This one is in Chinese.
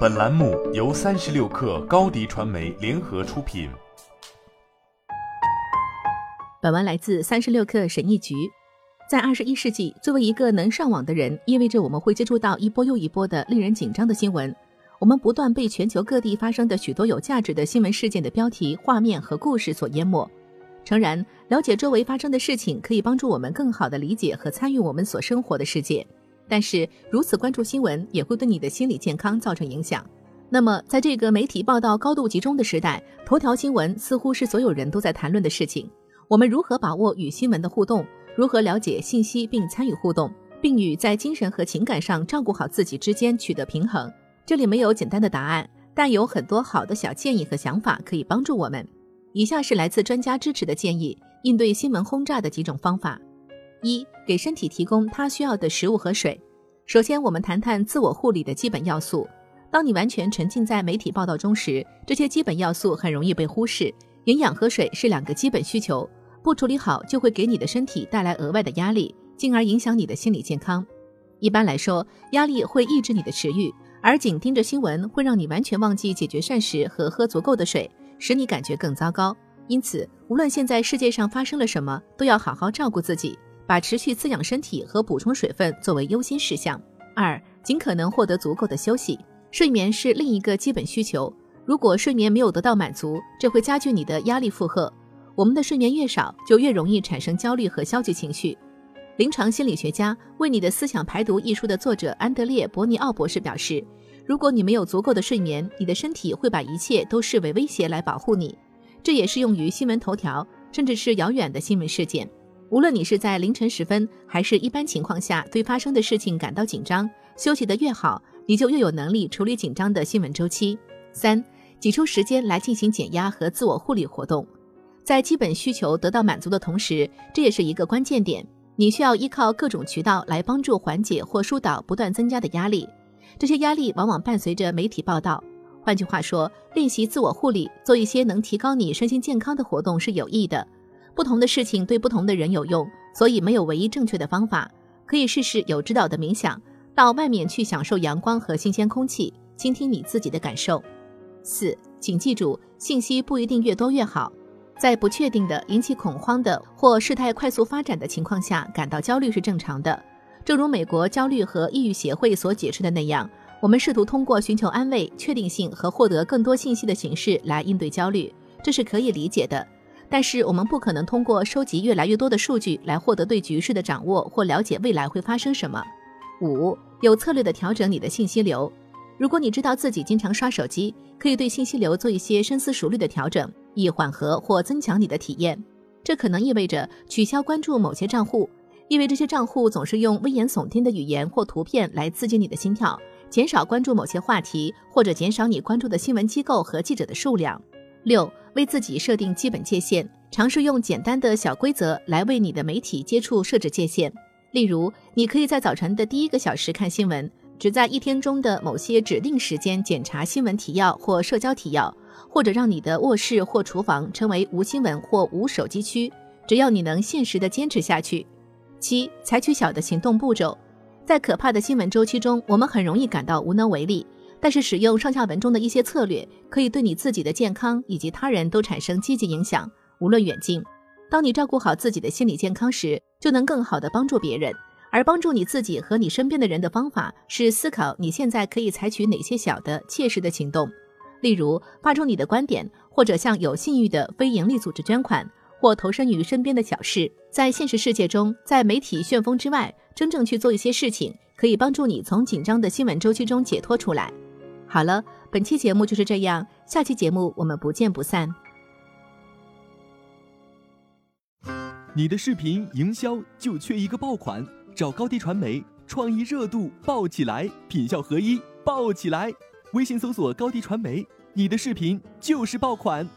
本栏目由三十六氪高低传媒联合出品。本文来自三十六氪审议局。在二十一世纪，作为一个能上网的人，意味着我们会接触到一波又一波的令人紧张的新闻。我们不断被全球各地发生的许多有价值的新闻事件的标题、画面和故事所淹没。诚然，了解周围发生的事情可以帮助我们更好地理解和参与我们所生活的世界。但是，如此关注新闻也会对你的心理健康造成影响。那么，在这个媒体报道高度集中的时代，头条新闻似乎是所有人都在谈论的事情。我们如何把握与新闻的互动？如何了解信息并参与互动，并与在精神和情感上照顾好自己之间取得平衡？这里没有简单的答案，但有很多好的小建议和想法可以帮助我们。以下是来自专家支持的建议：应对新闻轰炸的几种方法。一、给身体提供它需要的食物和水。首先，我们谈谈自我护理的基本要素。当你完全沉浸在媒体报道中时，这些基本要素很容易被忽视。营养和水是两个基本需求，不处理好就会给你的身体带来额外的压力，进而影响你的心理健康。一般来说，压力会抑制你的食欲，而紧盯着新闻会让你完全忘记解决膳食和喝足够的水，使你感觉更糟糕。因此，无论现在世界上发生了什么，都要好好照顾自己。把持续滋养身体和补充水分作为优先事项。二，尽可能获得足够的休息，睡眠是另一个基本需求。如果睡眠没有得到满足，这会加剧你的压力负荷。我们的睡眠越少，就越容易产生焦虑和消极情绪。临床心理学家《为你的思想排毒》一书的作者安德烈·伯尼奥博士表示，如果你没有足够的睡眠，你的身体会把一切都视为威胁来保护你。这也适用于新闻头条，甚至是遥远的新闻事件。无论你是在凌晨时分，还是一般情况下对发生的事情感到紧张，休息得越好，你就越有能力处理紧张的新闻周期。三，挤出时间来进行减压和自我护理活动，在基本需求得到满足的同时，这也是一个关键点。你需要依靠各种渠道来帮助缓解或疏导不断增加的压力，这些压力往往伴随着媒体报道。换句话说，练习自我护理，做一些能提高你身心健康的活动是有益的。不同的事情对不同的人有用，所以没有唯一正确的方法。可以试试有指导的冥想，到外面去享受阳光和新鲜空气，倾听你自己的感受。四，请记住，信息不一定越多越好。在不确定的、引起恐慌的或事态快速发展的情况下，感到焦虑是正常的。正如美国焦虑和抑郁协会所解释的那样，我们试图通过寻求安慰、确定性和获得更多信息的形式来应对焦虑，这是可以理解的。但是我们不可能通过收集越来越多的数据来获得对局势的掌握或了解未来会发生什么。五，有策略的调整你的信息流。如果你知道自己经常刷手机，可以对信息流做一些深思熟虑的调整，以缓和或增强你的体验。这可能意味着取消关注某些账户，因为这些账户总是用危言耸听的语言或图片来刺激你的心跳；减少关注某些话题，或者减少你关注的新闻机构和记者的数量。六。为自己设定基本界限，尝试用简单的小规则来为你的媒体接触设置界限。例如，你可以在早晨的第一个小时看新闻，只在一天中的某些指定时间检查新闻提要或社交提要，或者让你的卧室或厨房成为无新闻或无手机区。只要你能现实的坚持下去。七，采取小的行动步骤。在可怕的新闻周期中，我们很容易感到无能为力。但是，使用上下文中的一些策略，可以对你自己的健康以及他人都产生积极影响，无论远近。当你照顾好自己的心理健康时，就能更好地帮助别人。而帮助你自己和你身边的人的方法是思考你现在可以采取哪些小的、切实的行动，例如发出你的观点，或者向有信誉的非营利组织捐款，或投身于身边的小事。在现实世界中，在媒体旋风之外，真正去做一些事情，可以帮助你从紧张的新闻周期中解脱出来。好了，本期节目就是这样，下期节目我们不见不散。你的视频营销就缺一个爆款，找高低传媒，创意热度爆起来，品效合一爆起来。微信搜索高低传媒，你的视频就是爆款。